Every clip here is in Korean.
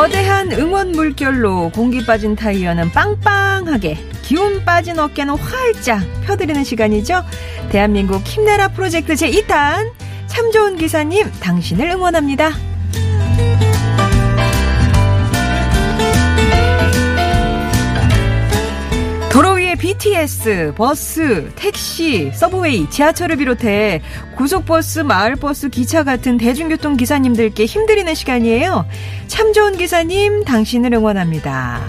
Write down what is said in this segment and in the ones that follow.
거대한 응원 물결로 공기 빠진 타이어는 빵빵하게 기운 빠진 어깨는 활짝 펴드리는 시간이죠. 대한민국 힘내라 프로젝트 제2탄 참 좋은 기사님 당신을 응원합니다. BTS, 버스, 택시, subway, 지하철을 비롯해 고속버스, 마을버스, 기차 같은 대중교통 기사님들께 힘드리는 시간이에요. 참 좋은 기사님, 당신을 응원합니다.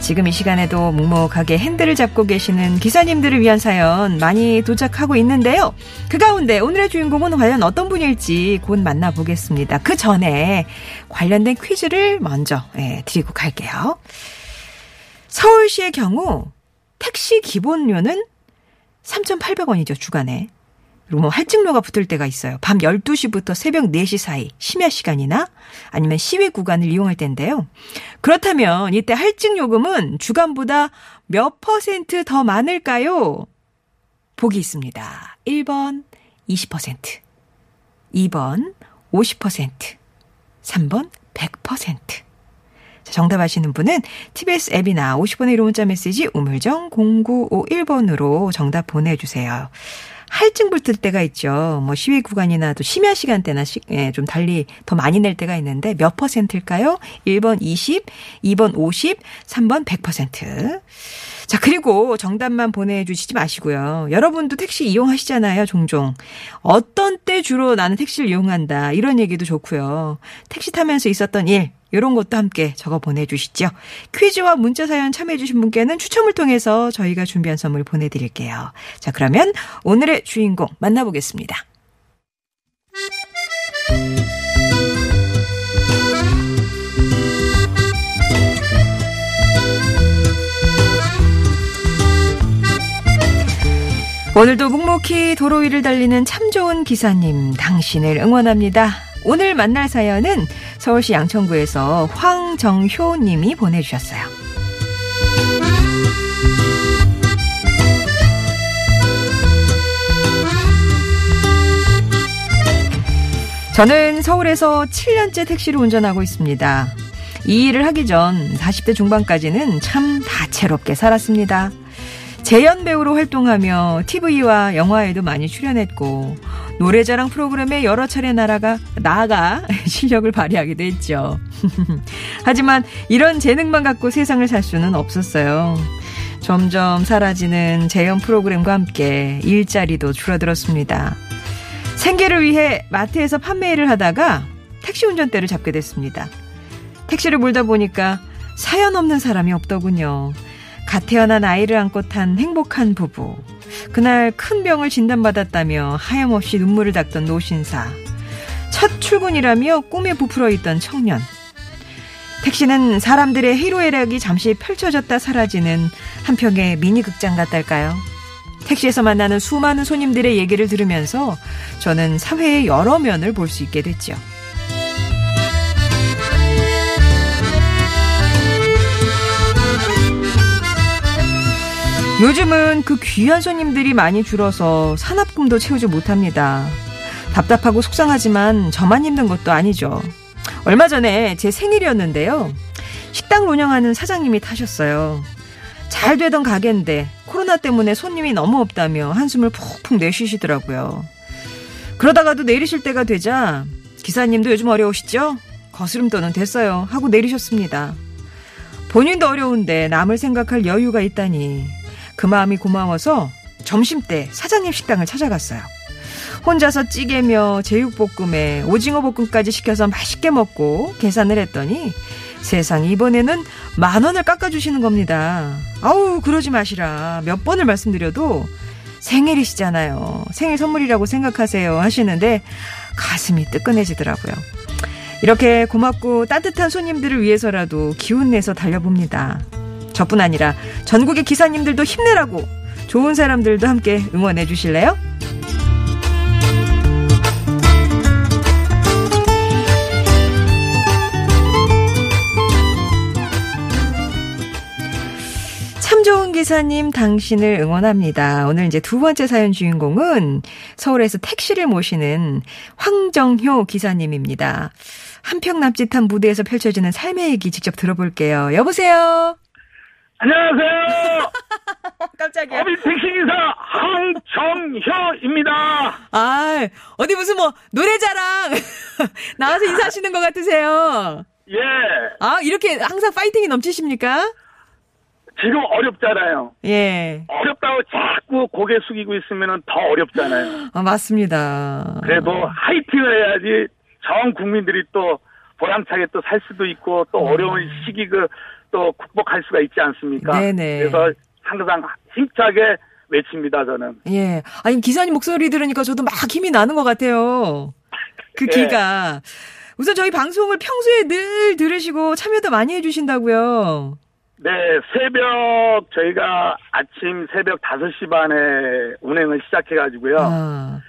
지금 이 시간에도 묵묵하게 핸들을 잡고 계시는 기사님들을 위한 사연 많이 도착하고 있는데요. 그 가운데 오늘의 주인공은 과연 어떤 분일지 곧 만나보겠습니다. 그 전에 관련된 퀴즈를 먼저 예, 드리고 갈게요. 서울시의 경우 택시 기본료는 3,800원이죠, 주간에. 그리고 뭐 할증료가 붙을 때가 있어요. 밤 12시부터 새벽 4시 사이 심야 시간이나 아니면 시외 구간을 이용할 때인데요. 그렇다면 이때 할증 요금은 주간보다 몇 퍼센트 더 많을까요? 보기 있습니다. 1번 20%, 2번 50%, 3번 100%. 자, 정답 아시는 분은 TBS 앱이나 50번의 1호 문자 메시지 우물정 0951번으로 정답 보내주세요. 할증 붙을 때가 있죠. 뭐 시위 구간이나 또 심야 시간대나 시, 예, 좀 달리 더 많이 낼 때가 있는데 몇 퍼센트일까요? 1번 20, 2번 50, 3번 100%. 자, 그리고 정답만 보내주시지 마시고요. 여러분도 택시 이용하시잖아요, 종종. 어떤 때 주로 나는 택시를 이용한다. 이런 얘기도 좋고요. 택시 타면서 있었던 일, 이런 것도 함께 적어 보내주시죠. 퀴즈와 문자 사연 참여해주신 분께는 추첨을 통해서 저희가 준비한 선물 보내드릴게요. 자, 그러면 오늘의 주인공 만나보겠습니다. 오늘도 묵묵히 도로 위를 달리는 참 좋은 기사님, 당신을 응원합니다. 오늘 만날 사연은 서울시 양천구에서 황정효 님이 보내주셨어요. 저는 서울에서 7년째 택시를 운전하고 있습니다. 이 일을 하기 전 40대 중반까지는 참 다채롭게 살았습니다. 재연 배우로 활동하며 TV와 영화에도 많이 출연했고 노래자랑 프로그램에 여러 차례 나라가 나아가 실력을 발휘하기도 했죠. 하지만 이런 재능만 갖고 세상을 살 수는 없었어요. 점점 사라지는 재연 프로그램과 함께 일자리도 줄어들었습니다. 생계를 위해 마트에서 판매일을 하다가 택시 운전대를 잡게 됐습니다. 택시를 몰다 보니까 사연 없는 사람이 없더군요. 갓 태어난 아이를 안고 탄 행복한 부부. 그날 큰 병을 진단받았다며 하염없이 눈물을 닦던 노신사. 첫 출근이라며 꿈에 부풀어 있던 청년. 택시는 사람들의 희로애락이 잠시 펼쳐졌다 사라지는 한평의 미니극장 같달까요? 택시에서 만나는 수많은 손님들의 얘기를 들으면서 저는 사회의 여러 면을 볼 수 있게 됐죠. 요즘은 그 귀한 손님들이 많이 줄어서 산업금도 채우지 못합니다. 답답하고 속상하지만 저만 힘든 것도 아니죠. 얼마 전에 제 생일이었는데요. 식당을 운영하는 사장님이 타셨어요. 잘 되던 가게인데 코로나 때문에 손님이 너무 없다며 한숨을 푹푹 내쉬시더라고요. 그러다가도 내리실 때가 되자 기사님도 요즘 어려우시죠? 거스름돈은 됐어요. 하고 내리셨습니다. 본인도 어려운데 남을 생각할 여유가 있다니 그 마음이 고마워서 점심 때 사장님 식당을 찾아갔어요. 혼자서 찌개며 제육볶음에 오징어 볶음까지 시켜서 맛있게 먹고 계산을 했더니 세상 이번에는 만 원을 깎아주시는 겁니다. 아우 그러지 마시라. 몇 번을 말씀드려도 생일이시잖아요. 생일 선물이라고 생각하세요 하시는데 가슴이 뜨끈해지더라고요. 이렇게 고맙고 따뜻한 손님들을 위해서라도 기운 내서 달려봅니다. 저뿐 아니라 전국의 기사님들도 힘내라고 좋은 사람들도 함께 응원해 주실래요? 참 좋은 기사님 당신을 응원합니다. 오늘 이제 두 번째 사연 주인공은 서울에서 택시를 모시는 황정효 기사님입니다. 한평 남짓한 무대에서 펼쳐지는 삶의 얘기 직접 들어볼게요. 여보세요? 안녕하세요. 깜짝이야. 어비 택시기사 황정효입니다. 아, 어디 무슨 뭐 노래자랑 나와서 인사하시는 것 같으세요. 예. 아, 이렇게 항상 파이팅이 넘치십니까? 지금 어렵잖아요. 예. 어렵다고 자꾸 고개 숙이고 있으면 더 어렵잖아요. 아, 맞습니다. 그래도 하이팅을 해야지 전 국민들이 또 보람차게 또 살 수도 있고 또 어려운 시기 그 또 극복할 수가 있지 않습니까? 네네. 그래서 항상 힘차게 외칩니다, 저는. 예. 아니, 기사님 목소리 들으니까 저도 막 힘이 나는 것 같아요. 그 예. 기가. 우선 저희 방송을 평소에 늘 들으시고 참여도 많이 해주신다고요. 네, 새벽, 저희가 아침 새벽 5시 반에 운행을 시작해가지고요. 아,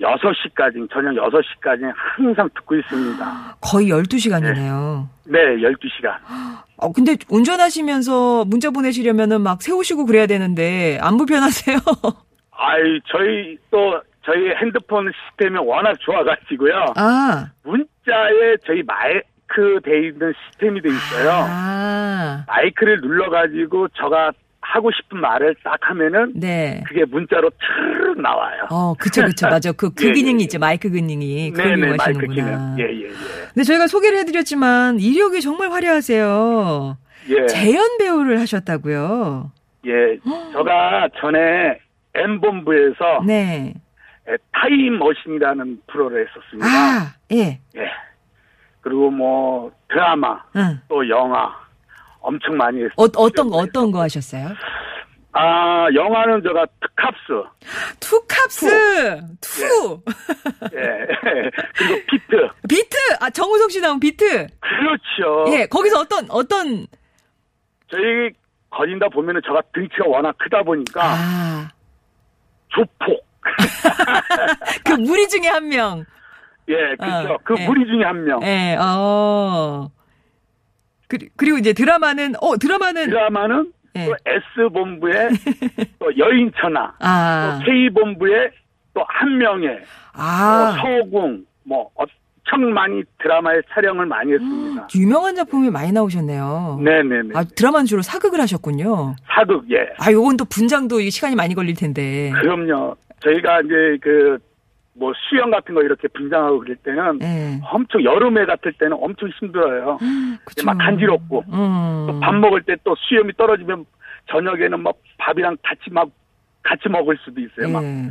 6시까지, 저녁 6시까지 항상 듣고 있습니다. 거의 12시간이네요. 네, 12시간. 어, 근데 운전하시면서 문자 보내시려면은 막 세우시고 그래야 되는데 안 불편하세요? 아이, 저희 또, 저희 핸드폰 시스템이 워낙 좋아가지고요. 아. 문자에 저희 마이크 돼 있는 시스템이 돼 있어요. 아. 마이크를 눌러가지고 저가 하고 싶은 말을 딱 하면은 네. 그게 문자로 촤르륵 나와요. 어, 그쵸, 그쵸. 맞아. 그, 그 예, 기능이 예. 있죠. 마이크 기능이. 그걸 네네, 마이크 이용하시는구나. 기능. 예, 예, 예. 근데 저희가 소개를 해드렸지만 이력이 정말 화려하세요. 예. 재연 배우를 하셨다고요. 예, 제가 전에 M본부에서 네. 예, 타임머신이라는 프로를 했었습니다. 아, 예. 예. 그리고 뭐 드라마, 응. 또 영화 엄청 많이 했어요. 어, 어떤 거, 어떤 거 하셨어요? 아, 영화는 제가 투캅스, 투캅스! 투! 예. 그리고 비트. 비트! 아, 정우성 씨 나온 비트! 그렇죠. 예, 거기서 어떤, 어떤, 저희 거진다 보면은 제가 등치가 워낙 크다 보니까 아, 조폭. 그 무리 중에 한 명. 예, 그렇죠. 어, 그 예. 무리 중에 한 명. 예, 어. 그, 그리고 이제 드라마는, 어, 드라마는, 드라마는 예. 또 S본부의 또 여인천하, 아, 또 K본부의 또 한 명의 뭐 아, 서공, 뭐 엄청 많이 드라마에 촬영을 많이 했습니다. 유명한 작품이 많이 나오셨네요. 네네네. 아, 드라마는 주로 사극을 하셨군요. 사극, 예. 아, 요건 또 분장도 시간이 많이 걸릴 텐데. 그럼요. 저희가 이제 그, 뭐 수영 같은 거 이렇게 분장하고 그럴 때는 예. 엄청 여름에 같을 때는 엄청 힘들어요. 그쵸. 막 간지럽고 음. 또밥 먹을 때 또 수염이 떨어지면 저녁에는 막 밥이랑 같이 막 같이 먹을 수도 있어요. 막. 예.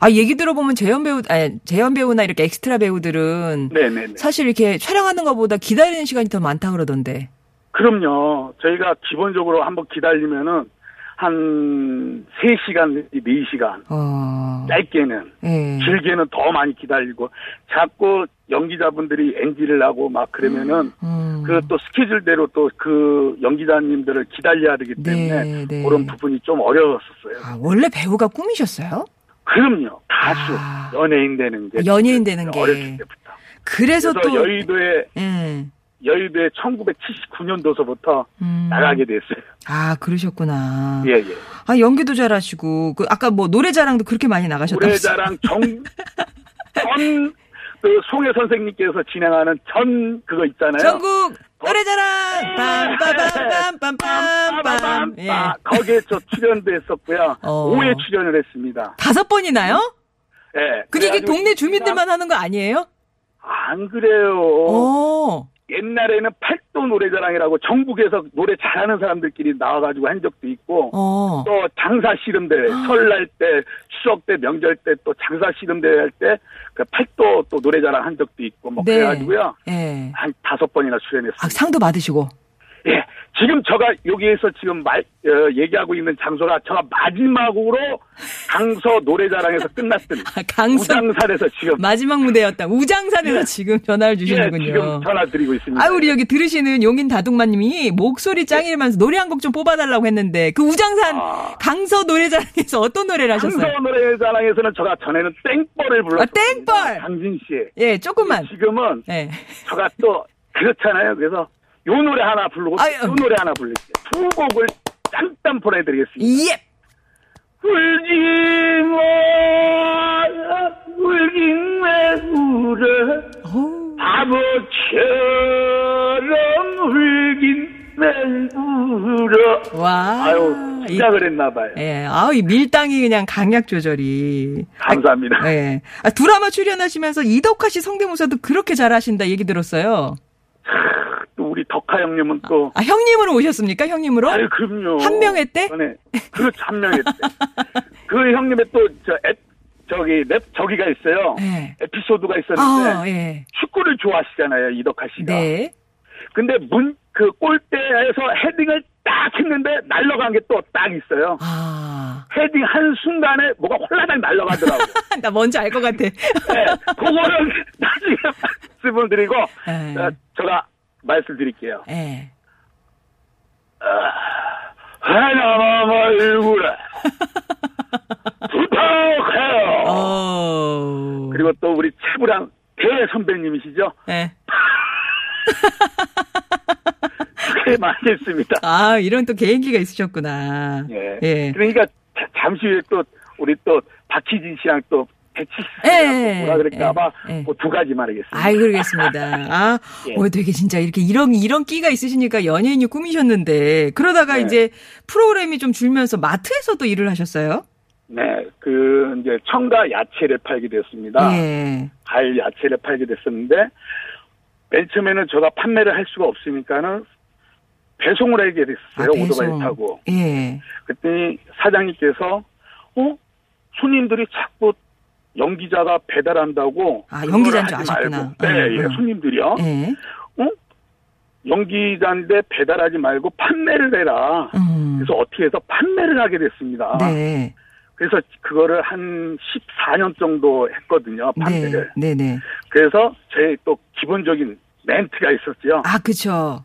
아, 얘기 들어보면 재현 배우, 아니, 재현 배우나 이렇게 엑스트라 배우들은 네네네. 사실 이렇게 촬영하는 것보다 기다리는 시간이 더 많다 그러던데. 그럼요. 저희가 기본적으로 한번 기다리면은 한 3시간, 4시간. 어. 짧게는. 예. 길게는 더 많이 기다리고. 자꾸 연기자분들이 NG를 하고 막 그러면은 음. 그또 스케줄대로 또 그 연기자님들을 기다려야 되기 때문에 네, 네. 그런 부분이 좀 어려웠었어요. 아, 원래 배우가 꿈이셨어요? 그럼요. 가수, 아. 연예인 되는 게. 연예인 되는 게. 어렸을 때부터. 그래서, 그래서 또 여의도에, 예. 여의도에 1979년도서부터 음. 나가게 됐어요. 아, 그러셨구나. 예, 예. 아, 연기도 잘하시고 그 아까 뭐 노래자랑도 그렇게 많이 나가셨다고. 노래자랑 정, 전, 그 송혜 선생님께서 진행하는 전 그거 있잖아요. 전국 노래자랑 빰빠밤빰빰빰빰. 예. 아, 거기에 저 출연도 했었고요. 어. 5회 출연을 했습니다. 다섯 번이나요? 예. 이게 그래가지고 동네 주민들만 하는 거 아니에요? 안 그래요. 어. 옛날에는 팔도 노래자랑이라고 전국에서 노래 잘하는 사람들끼리 나와가지고 한 적도 있고 어. 또 장사 씨름 대회 설날 때 추석 때 명절 때 또 장사 씨름 대회 할 때 그 팔도 또 노래자랑 한 적도 있고 뭐 네. 그래가지고요 예. 한 다섯 번이나 출연했습니다. 아, 상도 받으시고. 예, 지금 제가 여기에서 지금 말 어, 얘기하고 있는 장소가 제가 마지막으로 강서 노래자랑에서 끝났던 아, 강서 우장산에서 지금 마지막 무대였다. 우장산에서 지금 전화를 예, 주시는군요. 지금 전화 드리고 있습니다. 아, 우리 여기 들으시는 용인 다둥마님이 목소리 짱이라면서 노래 한 곡 좀 뽑아달라고 했는데 그 우장산 아. 강서 노래자랑에서 어떤 노래를 하셨어요? 강서 노래자랑에서는 제가 전에는 땡벌을 불렀어요. 땡벌! 강진 씨. 예, 조금만. 지금은 예. 제가 또 그렇잖아요. 그래서 요 노래 하나 부르고 아유. 요 노래 하나 부를게요. 두 곡을 짠짠 보내드리겠습니다. 예. 울지 마, 울긴 왜 울어? 바보처럼 울긴 왜 울어? 와. 아유, 이- 시작을 했나봐요. 예. 아우, 이 밀당이 그냥 강약 조절이. 감사합니다. 아, 예. 아, 드라마 출연하시면서 이덕화 씨 성대모사도 그렇게 잘하신다 얘기 들었어요. 또 우리 덕하 형님은 또, 아, 형님으로 오셨습니까? 형님으로? 아유, 그럼요. 한 명의 때? 전에, 그렇죠, 한 명의 때. 그 형님의 또, 저, 에, 저기, 랩, 저기가 있어요. 예. 에피소드가 있었는데, 아, 예. 축구를 좋아하시잖아요, 이덕하 씨가. 네. 근데 문, 그 골대에서 헤딩을 딱 했는데 날아간 게 또 딱 있어요. 아. 헤딩 한 순간에 뭐가 홀라당 날아가더라고. 나 뭔지 알 것 같아. 네, 그거는 나중에 말씀을 드리고, 네. 어, 제가 말씀드릴게요. 예. 하나만 얼굴에 부탁해요. 어. 그리고 또 우리 최부랑 대 선배님이시죠? 예. 그게 많이 했습니다. 아, 이런 또 개인기가 있으셨구나. 예. 예. 그러니까 자- 잠시 후에 또 우리 또 박희진 씨랑 또 배치 예, 씨랑 뭐라 그럴까 예, 아마 예. 그두 가지만 하겠습니다. 아이, 그러겠습니다. 아, 예. 어, 되게 진짜 이렇게 이런, 이런 끼가 있으시니까 연예인이 꾸미셨는데, 그러다가 네. 이제 프로그램이 좀 줄면서 마트에서도 일을 하셨어요? 네, 그 이제 청가 야채를 팔게 됐습니다. 예. 과일 야채를 팔게 됐었는데 맨 처음에는 제가 판매를 할 수가 없으니까는 배송을 하게 됐어요. 오토바이 타고. 예. 그랬더니 사장님께서 어 손님들이 자꾸 연기자가 배달한다고 아, 연기자인 줄 하지 아셨구나. 말고. 네, 어, 예, 어. 손님들이요. 예. 어? 연기자인데 배달하지 말고 판매를 해라. 음. 그래서 어떻게 해서 판매를 하게 됐습니다. 네. 그래서 그거를 한 14년 정도 했거든요. 네. 판매를. 네, 네. 그래서 제 또 기본적인 멘트가 있었죠. 아, 그쵸.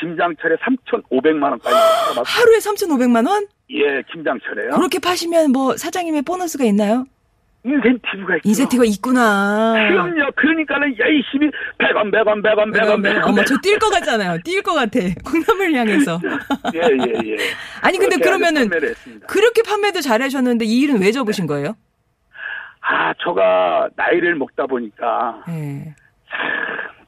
김장철에 3,500만 원까지. 하루에 3,500만 원? 예, 김장철에요. 그렇게 파시면 뭐 사장님의 보너스가 있나요? 인센티브가 있죠. 인센티브가 있구나. 그럼요. 그러니까는 열심히 100원, 100원, 100원, 100원, 100원. 어머, 저 뛸 것 같잖아요. 뛸 것 같아. 콩나물 향해서. 예, 예, 예. 아니, 근데 그러면은. 그렇게 판매도 잘하셨는데 이 일은 왜 접으신 거예요? 아, 저가 나이를 먹다 보니까 예.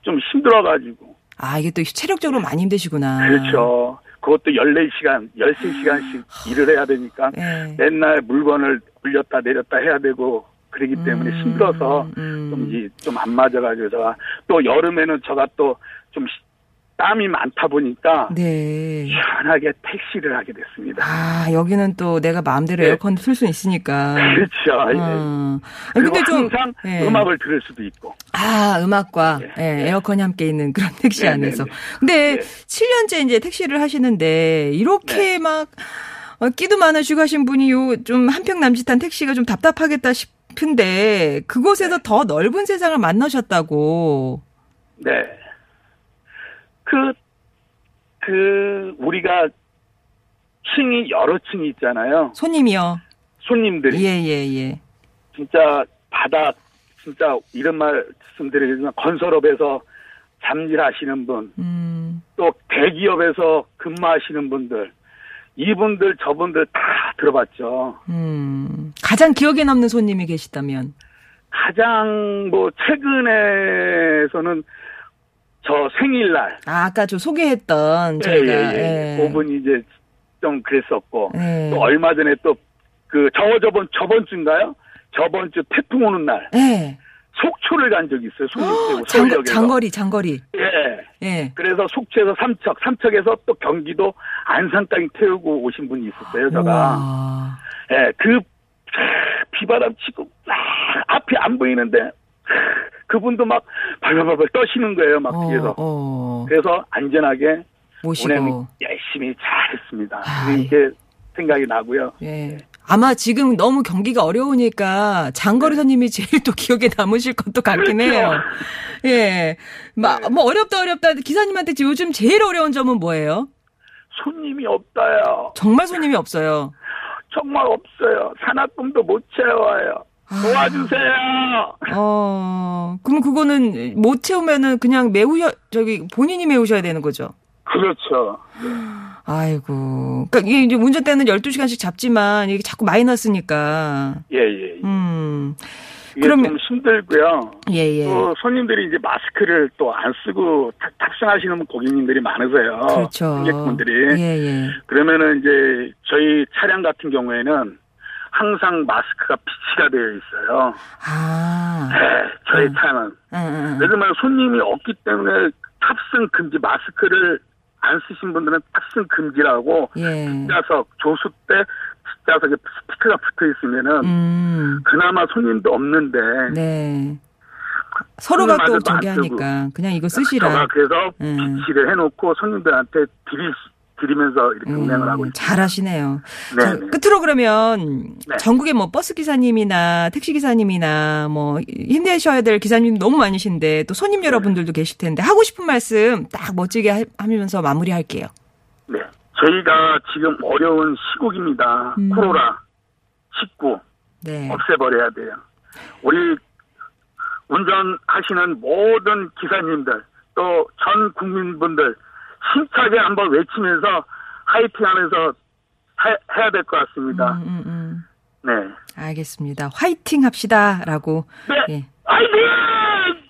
좀 힘들어가지고. 아, 이게 또 체력적으로 많이 힘드시구나. 그렇죠. 그것도 14시간, 13시간씩 일을 해야 되니까 예. 맨날 물건을 올렸다 내렸다 해야 되고 그러기 때문에 음, 힘들어서 음. 좀, 좀안 맞아가지고 제가 또 여름에는 제가 또 좀 땀이 많다 보니까 네. 시원하게 택시를 하게 됐습니다. 아, 여기는 또 내가 마음대로 네. 에어컨 틀 수 있으니까. 그렇죠. 예. 어. 아니, 그리고 근데 좀 항상 예. 음악을 들을 수도 있고. 아, 음악과 예. 예, 에어컨이 함께 있는 그런 택시 네, 안에서. 네, 네. 근데 네. 7년째 이제 택시를 하시는데 이렇게 네. 막 어, 끼도 많으시고 하신 분이 요 좀 한평 남짓한 택시가 좀 답답하겠다 싶은데 그곳에서 더 넓은 세상을 만나셨다고. 네. 그, 그, 우리가 층이 여러 층이 있잖아요. 손님이요. 손님들이. 예, 예, 예. 진짜 바닥, 진짜 이런 말씀 드리지만 건설업에서 잠실하시는 분, 음, 또 대기업에서 근무하시는 분들, 이분들 저분들 다 들어봤죠. 음. 가장 기억에 남는 손님이 계시다면? 가장 뭐 최근에서는 저 생일날 아, 아까 저 소개했던 예, 저희가 예, 예. 예. 그분이 이제 좀 그랬었고 예. 또 얼마 전에 또 그 저 저번 저번 주인가요? 저번 주 태풍 오는 날 예. 속초를 간 적이 있어요. 손님 빼고 장, 서울역에서. 장거리, 장거리. 예. 예. 그래서 속초에서 삼척, 삼척에서 또 경기도 안산까지 태우고 오신 분이 있었어요, 제가. 와. 예, 그, 비바람 치고, 막, 앞이 안 보이는데, 그분도 막, 발발발발 떠시는 거예요, 막 어, 뒤에서. 어. 그래서 안전하게 모시고. 운행 열심히 잘했습니다. 아, 이렇게 생각이 나고요. 예. 아마 지금 너무 경기가 어려우니까 장거리 손님이 제일 또 기억에 남으실 것도 같긴 네. 그렇죠. 해요. 예. 막, 네. 뭐 어렵다 어렵다. 기사님한테 요즘 제일 어려운 점은 뭐예요? 손님이 없어요. 정말 손님이 없어요. 정말 없어요. 산악금도 못 채워요. 아. 도와주세요. 어, 그럼 그거는 못 채우면은 그냥 메우셔, 저기 본인이 메우셔야 되는 거죠. 그렇죠. 아이고. 그러니까 이게 이제 운전대는 12시간씩 잡지만 이게 자꾸 마이너스니까. 예, 예. 예. 음. 그러면- 좀 힘들고요. 예, 예. 또 손님들이 이제 마스크를 또 안 쓰고 탑- 탑승하시는 고객님들이 많으세요. 그렇죠. 승객분들이. 예, 예. 그러면은 이제 저희 차량 같은 경우에는 항상 마스크가 비치가 되어 있어요. 아. 네, 저희 음. 차는. 응, 응, 그래서 말 손님이 없기 때문에 탑승 금지 마스크를 안 쓰신 분들은 탑승 금지라고 예. 뒷좌석 조수 때 뒷좌석에 스티커가 붙어 있으면은 음. 그나마 손님도 없는데 네. 서로가 또 저기. 하니까 그냥 이거 제가 쓰시라. 그래서 음. 비치를 해놓고 손님들한테 드리, 드리면서 이렇게 운행을 하고 음, 있습니다. 잘하시네요. 네, 자, 네. 끝으로 그러면 네. 전국에 뭐 버스 기사님이나 택시 기사님이나 뭐 힘내셔야 될 기사님 너무 많으신데 또 손님 네. 여러분들도 계실 텐데 하고 싶은 말씀 딱 멋지게 하- 하면서 마무리할게요. 네. 저희가 지금 어려운 시국입니다. 음. 코로나 19 네. 없애버려야 돼요. 우리 운전하시는 모든 기사님들 또 전 국민분들 힘차게 한번 외치면서 화이팅하면서 해, 해야 될 것 같습니다. 음, 음, 음. 네. 알겠습니다. 화이팅 합시다라고. 네. 예. 화이팅!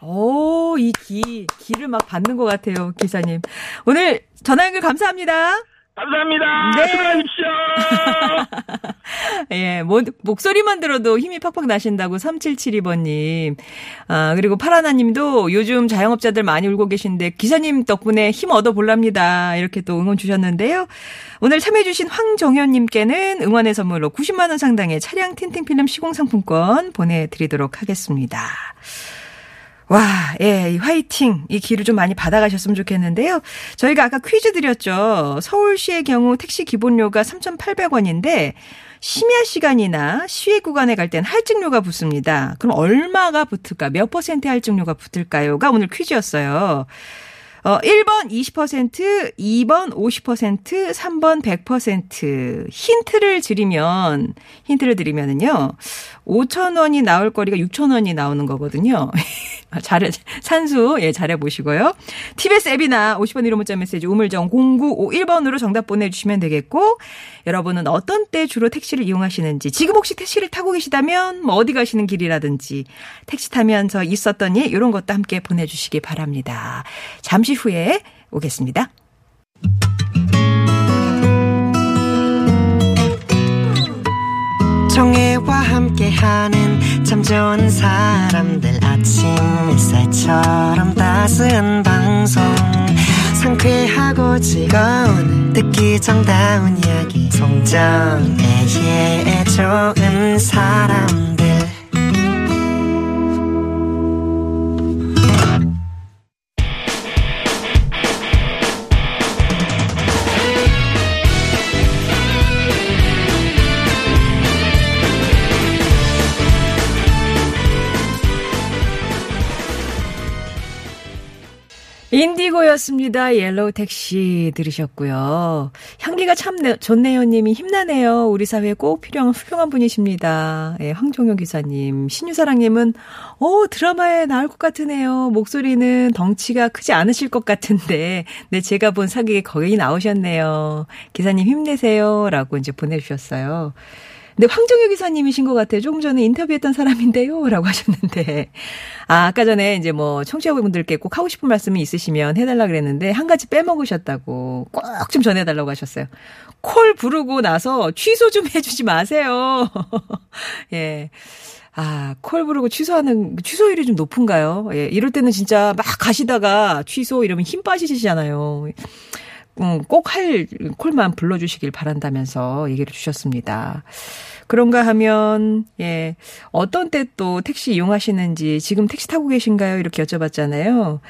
오, 이 기, 기를 막 받는 것 같아요, 기사님. 오늘 전화 연결 감사합니다. 감사합니다. 네. 수고하십시오. 예, 뭐, 목소리만 들어도 힘이 팍팍 나신다고 3772번님. 아, 그리고 파라나님도 요즘 자영업자들 많이 울고 계신데 기사님 덕분에 힘 얻어 볼랍니다. 이렇게 또 응원 주셨는데요. 오늘 참여해주신 황정현님께는 응원의 선물로 90만원 상당의 차량 틴팅필름 시공상품권 보내드리도록 하겠습니다. 와, 예, 이 화이팅, 이 기를 좀 많이 받아가셨으면 좋겠는데요. 저희가 아까 퀴즈 드렸죠. 서울시의 경우 택시 기본료가 3,800원인데, 심야 시간이나 시외 구간에 갈 땐 할증료가 붙습니다. 그럼 얼마가 붙을까? 몇 퍼센트 할증료가 붙을까요?가 오늘 퀴즈였어요. 어, 1번 20%, 2번 50%, 3번 100%. 힌트를 드리면, 힌트를 드리면은요, 5,000원이 나올 거리가 6,000원이 나오는 거거든요. 잘해, 산수, 예, 잘해 보시고요. TBS 앱이나 50번 1호 문자 메시지 우물정 0951번으로 정답 보내주시면 되겠고, 여러분은 어떤 때 주로 택시를 이용하시는지, 지금 혹시 택시를 타고 계시다면, 뭐 어디 가시는 길이라든지, 택시 타면서 있었던 일, 이런 것도 함께 보내주시기 바랍니다. 잠시 후에 오겠습니다. 정혜와 함께하는 참 좋은 사람들 아침 햇살처럼 따스한 방송. 상쾌하고 즐거운 듣기 정다운 이야기. 송정애의 좋은 사람 인디고였습니다. 옐로우 택시 들으셨고요. 향기가 참 네- 좋네요 님이 힘나네요. 우리 사회에 꼭 필요한 훌륭한 분이십니다. 예, 황종효 기사님. 신유사랑 님은 오 드라마에 나올 것 같으네요. 목소리는 덩치가 크지 않으실 것 같은데 네 제가 본 사극에 거기 나오셨네요. 기사님 힘내세요. 라고 이제 보내주셨어요. 근데 황정효 기사님이신 것 같아요. 조금 전에 인터뷰했던 사람인데요. 라고 하셨는데. 아, 아까 전에 이제 뭐 청취자분들께 꼭 하고 싶은 말씀이 있으시면 해달라 그랬는데 한 가지 빼먹으셨다고 꼭 좀 전해달라고 하셨어요. 콜 부르고 나서 취소 좀 해주지 마세요. 예. 아, 콜 부르고 취소하는, 취소율이 좀 높은가요? 예, 이럴 때는 진짜 막 가시다가 취소 이러면 힘 빠지시잖아요. 음, 꼭할 콜만 불러주시길 바란다면서 얘기를 주셨습니다. 그런가 하면, 예, 어떤 때 또 택시 이용하시는지, 지금 택시 타고 계신가요? 이렇게 여쭤봤잖아요.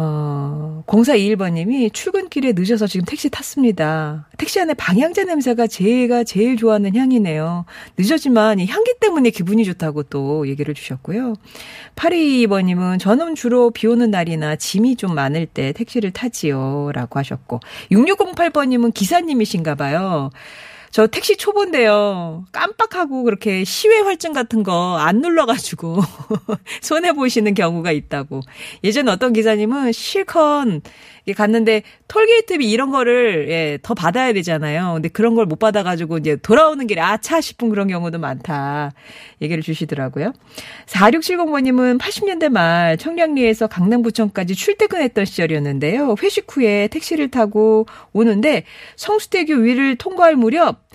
어, 0421번님이 출근길에 늦어서 지금 택시 탔습니다. 택시 안에 방향제 냄새가 제가 제일 좋아하는 향이네요. 늦었지만 이 향기 때문에 기분이 좋다고 또 얘기를 주셨고요. 8222번님은 저는 주로 비 오는 날이나 짐이 좀 많을 때 택시를 타지요. 라고 하셨고. 6608번님은 기사님이신가 봐요. 저 택시 초보인데요. 깜빡하고 그렇게 시외 활증 같은 거 안 눌러가지고 손해 보시는 경우가 있다고. 예전에 어떤 기사님은 실컷 갔는데 톨게이트비 이런 거를 예, 더 받아야 되잖아요. 근데 그런 걸 못 받아가지고 이제 돌아오는 길에 아차 싶은 그런 경우도 많다. 얘기를 주시더라고요. 4670번님은 80년대 말 청량리에서 강남구청까지 출퇴근했던 시절이었는데요. 회식 후에 택시를 타고 오는데 성수대교 위를 통과할 무렵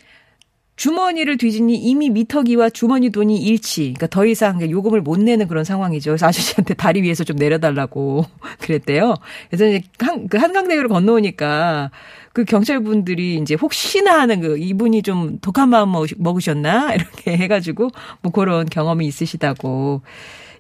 주머니를 뒤지니 이미 미터기와 주머니 돈이 일치. 그러니까 더 이상 요금을 못 내는 그런 상황이죠. 그래서 아저씨한테 다리 위에서 좀 내려달라고 그랬대요. 그래서 이제 한, 그 한강대교를 건너오니까 그 경찰분들이 이제 혹시나 하는 그 이분이 좀 독한 마음 먹으- 먹으셨나? 이렇게 해가지고 뭐 그런 경험이 있으시다고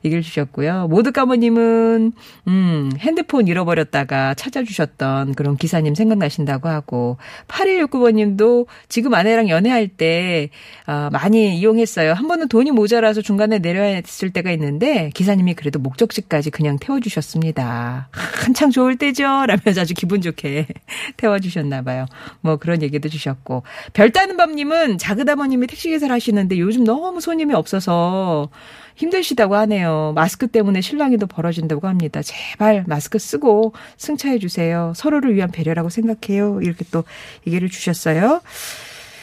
얘기를 주셨고요. 모드가모님은, 음, 핸드폰 잃어버렸다가 찾아주셨던 그런 기사님 생각나신다고 하고, 8169번님도 지금 아내랑 연애할 때, 아, 많이 이용했어요. 한 번은 돈이 모자라서 중간에 내려야 했을 때가 있는데, 기사님이 그래도 목적지까지 그냥 태워주셨습니다. 한창 좋을 때죠? 라면서 아주 기분 좋게 태워주셨나봐요. 뭐 그런 얘기도 주셨고. 별따는 밤님은 자그다머님이 택시기사를 하시는데 요즘 너무 손님이 없어서 힘드시다고 하네요. 마스크 때문에 실랑이도 벌어진다고 합니다. 제발 마스크 쓰고 승차해 주세요. 서로를 위한 배려라고 생각해요. 이렇게 또 얘기를 주셨어요.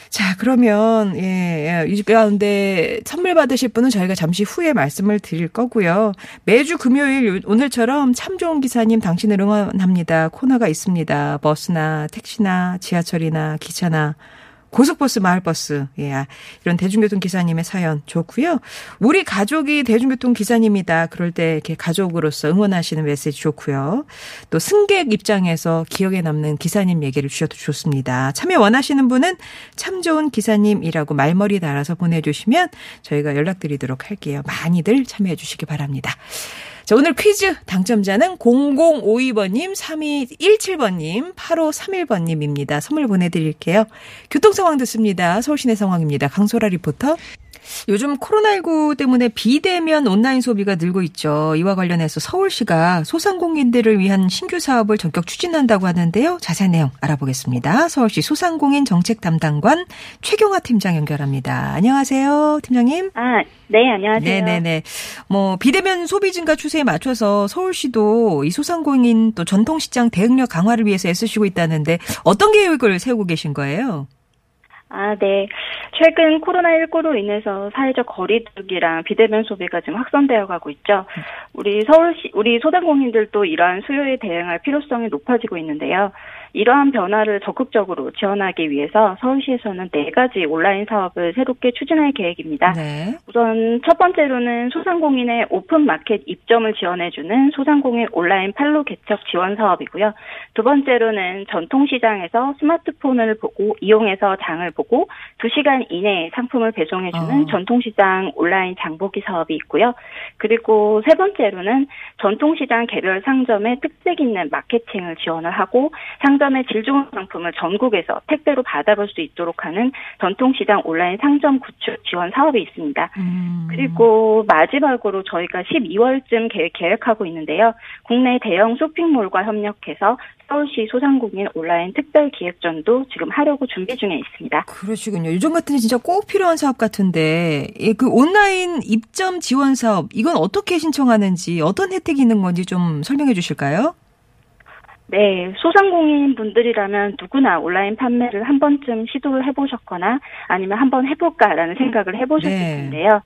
자, 그러면, 예, 예, 이 가운데 선물 받으실 분은 저희가 잠시 후에 말씀을 드릴 거고요. 매주 금요일 요- 오늘처럼 참 좋은 기사님 당신을 응원합니다. 코너가 있습니다. 버스나 택시나 지하철이나 기차나 고속버스, 마을버스, 예, 아, 이런 대중교통 기사님의 사연 좋고요. 우리 가족이 대중교통 기사님이다. 그럴 때 이렇게 가족으로서 응원하시는 메시지 좋고요. 또 승객 입장에서 기억에 남는 기사님 얘기를 주셔도 좋습니다. 참여 원하시는 분은 참 좋은 기사님이라고 말머리 달아서 보내주시면 저희가 연락드리도록 할게요. 많이들 참여해 주시기 바랍니다. 자, 오늘 퀴즈 당첨자는 0052번님, 3217번님, 8531번님입니다. 선물 보내드릴게요. 교통 상황 듣습니다. 서울시내 상황입니다. 강소라 리포터. 요즘 코로나19 때문에 비대면 온라인 소비가 늘고 있죠. 이와 관련해서 서울시가 소상공인들을 위한 신규 사업을 전격 추진한다고 하는데요. 자세한 내용 알아보겠습니다. 서울시 소상공인 정책 담당관 최경화 팀장 연결합니다. 안녕하세요, 팀장님. 아, 네, 안녕하세요. 네네네. 뭐 비대면 소비 증가 추세에 맞춰서 서울시도 이 소상공인 또 전통시장 대응력 강화를 위해서 애쓰시고 있다는데 어떤 계획을 세우고 계신 거예요? 아, 네. 최근 코로나19로 인해서 사회적 거리두기랑 비대면 소비가 지금 확산되어 가고 있죠. 우리 서울시, 우리 소상공인들도 이러한 수요에 대응할 필요성이 높아지고 있는데요. 이러한 변화를 적극적으로 지원하기 위해서 서울시에서는 네 가지 온라인 사업을 새롭게 추진할 계획입니다. 네. 우선 첫 번째로는 소상공인의 오픈 마켓 입점을 지원해주는 소상공인 온라인 판로 개척 지원 사업이고요. 두 번째로는 전통시장에서 스마트폰을 보고 이용해서 장을 보고 2시간 이내에 상품을 배송해주는 어. 전통시장 온라인 장보기 사업이 있고요. 그리고 세 번째로는 전통시장 개별 상점의 특색 있는 마케팅을 지원을 하고 상점 상점의 질 좋은 상품을 전국에서 택배로 받아볼 수 있도록 하는 전통시장 온라인 상점 구축 지원 사업이 있습니다. 음. 그리고 마지막으로 저희가 12월쯤 계획, 계획하고 있는데요. 국내 대형 쇼핑몰과 협력해서 서울시 소상공인 온라인 특별 기획전도 지금 하려고 준비 중에 있습니다. 그러시군요. 요즘 같은 진짜 꼭 필요한 사업 같은데 이그 온라인 입점 지원 사업 이건 어떻게 신청하는지 어떤 혜택이 있는 건지 좀 설명해 주실까요? 네, 소상공인 분들이라면 누구나 온라인 판매를 한 번쯤 시도를 해보셨거나 아니면 한번 해볼까라는 생각을 해보셨을 네. 텐데요.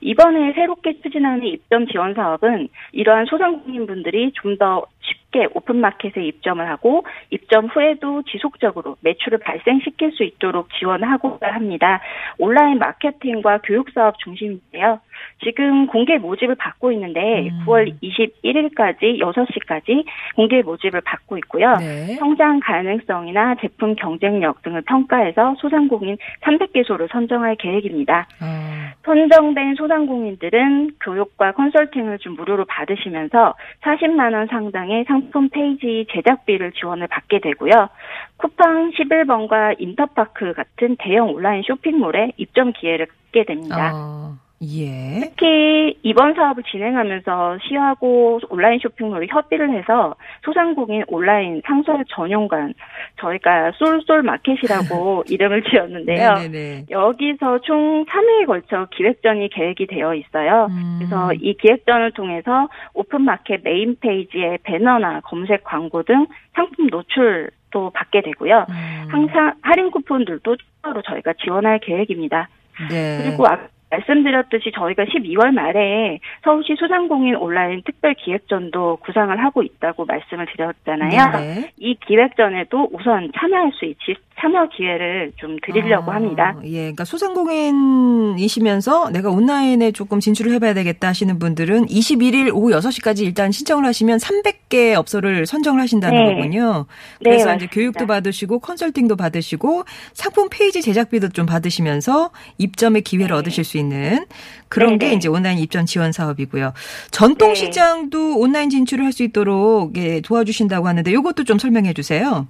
이번에 새롭게 추진하는 입점 지원 사업은 이러한 소상공인 분들이 좀 더 쉽게 오픈마켓에 입점을 하고 입점 후에도 지속적으로 매출을 발생시킬 수 있도록 지원하고자 합니다. 온라인 마케팅과 교육 사업 중심인데요. 지금 공개 모집을 받고 있는데 음. 9월 21일까지 6시까지 공개 모집을 받고 있고요. 네. 성장 가능성이나 제품 경쟁력 등을 평가해서 소상공인 300개소를 선정할 계획입니다. 어, 선정된 소상공인들은 교육과 컨설팅을 좀 무료로 받으시면서 40만 원 상당의 상품 페이지 제작비를 지원을 받게 되고요. 쿠팡 11번가 인터파크 같은 대형 온라인 쇼핑몰에 입점 기회를 갖게 됩니다. 어, 예. 특히 이번 사업을 진행하면서 시하고 온라인 쇼핑몰이 협의를 해서 소상공인 온라인 상설 전용관 저희가 쏠쏠 마켓이라고 이름을 지었는데요. 네네네. 여기서 총 3회에 걸쳐 기획전이 계획이 되어 있어요. 음. 그래서 이 기획전을 통해서 오픈 마켓 메인 페이지에 배너나 검색 광고 등 상품 노출 도 받게 되고요. 음. 항상 할인 쿠폰들도 추가로 저희가 지원할 계획입니다. 네. 그리고 아까 말씀드렸듯이 저희가 12월 말에 서울시 소상공인 온라인 특별 기획전도 구상을 하고 있다고 말씀을 드렸잖아요. 네네. 이 기획전에도 우선 참여할 수 있지 참여 기회를 좀 드리려고 아, 합니다. 예, 그러니까 소상공인이시면서 내가 온라인에 조금 진출을 해봐야 되겠다 하시는 분들은 21일 오후 6시까지 일단 신청을 하시면 300개 업소를 선정을 하신다는 네. 거군요. 네, 그래서 이제 맞습니다. 교육도 받으시고 컨설팅도 받으시고 상품 페이지 제작비도 좀 받으시면서 입점의 기회를 얻으실 수 있는 그런 네, 게 네. 이제 온라인 입점 지원 사업이고요. 전통 시장도 온라인 진출을 할 수 있도록 예, 도와주신다고 하는데 이것도 좀 설명해 주세요.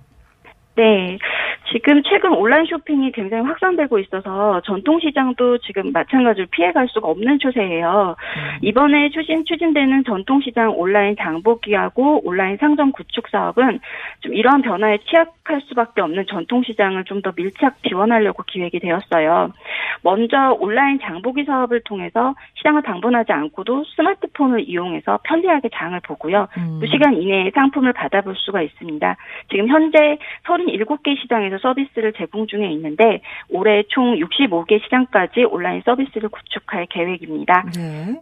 네. 지금 최근 온라인 쇼핑이 굉장히 확산되고 있어서 전통시장도 지금 마찬가지로 피해갈 수가 없는 추세예요. 이번에 추진, 추진되는 전통시장 온라인 장보기하고 온라인 상점 구축 사업은 좀 이러한 변화에 취약할 수밖에 없는 전통시장을 좀 더 밀착 지원하려고 기획이 되었어요. 먼저 온라인 장보기 사업을 통해서 시장을 방문하지 않고도 스마트폰을 이용해서 편리하게 장을 보고요. 음. 2시간 이내에 상품을 받아볼 수가 있습니다. 지금 현재 37개 시장에서 서비스를 제공 중에 있는데 올해 총 65개 시장까지 온라인 서비스를 구축할 계획입니다. 네.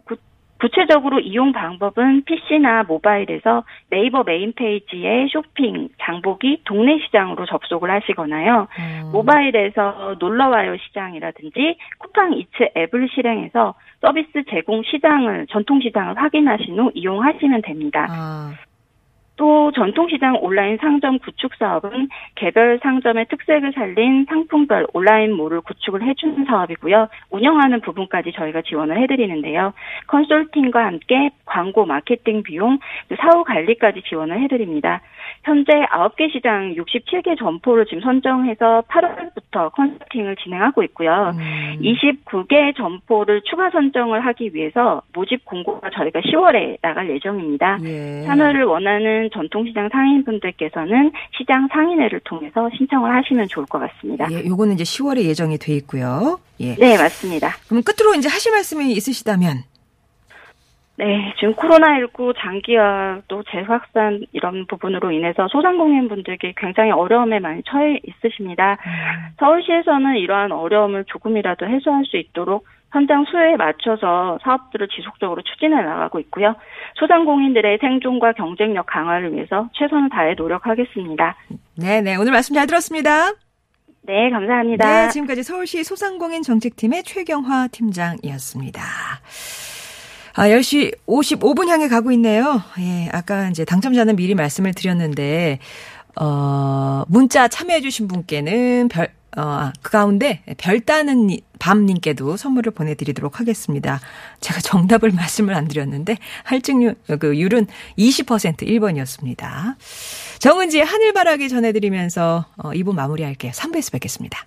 구체적으로 이용 방법은 PC나 모바일에서 네이버 메인 페이지에 쇼핑, 장보기, 동네 시장으로 접속을 하시거나요. 음. 모바일에서 놀러와요 시장이라든지 쿠팡 이츠 앱을 실행해서 서비스 제공 시장을 전통 시장을 확인하신 후 이용하시면 됩니다. 아, 또 전통시장 온라인 상점 구축 사업은 개별 상점의 특색을 살린 상품별 온라인몰을 구축을 해주는 사업이고요. 운영하는 부분까지 저희가 지원을 해드리는데요. 컨설팅과 함께 광고 마케팅 비용, 사후 관리까지 지원을 해드립니다. 현재 9개 시장 67개 점포를 지금 선정해서 8월부터 컨설팅을 진행하고 있고요. 음. 29개 점포를 추가 선정을 하기 위해서 모집 공고가 저희가 10월에 나갈 예정입니다. 예. 참여를 원하는 전통시장 상인분들께서는 시장 상인회를 통해서 신청을 하시면 좋을 것 같습니다. 예, 요거는 이제 10월에 예정이 돼 있고요. 예. 네, 맞습니다. 그럼 끝으로 이제 하실 말씀이 있으시다면 네, 지금 코로나19 장기화 또 재확산 이런 부분으로 인해서 소상공인분들께 굉장히 어려움에 많이 처해 있으십니다. 서울시에서는 이러한 어려움을 조금이라도 해소할 수 있도록 현장 수요에 맞춰서 사업들을 지속적으로 추진해 나가고 있고요. 소상공인들의 생존과 경쟁력 강화를 위해서 최선을 다해 노력하겠습니다. 네, 네. 오늘 말씀 잘 들었습니다. 네, 감사합니다. 네, 지금까지 서울시 소상공인 정책팀의 최경화 팀장이었습니다. 아, 10시 55분 향해 가고 있네요. 예, 아까 이제 당첨자는 미리 말씀을 드렸는데, 어, 문자 참여해주신 분께는 별, 어, 그 가운데 별 따는 니- 밤님께도 선물을 보내드리도록 하겠습니다. 제가 정답을 말씀을 안 드렸는데 할증률 그 율은 20% 1번이었습니다. 정은지의 하늘바라기 전해드리면서 어, 2부 마무리할게요. 3부에서 뵙겠습니다.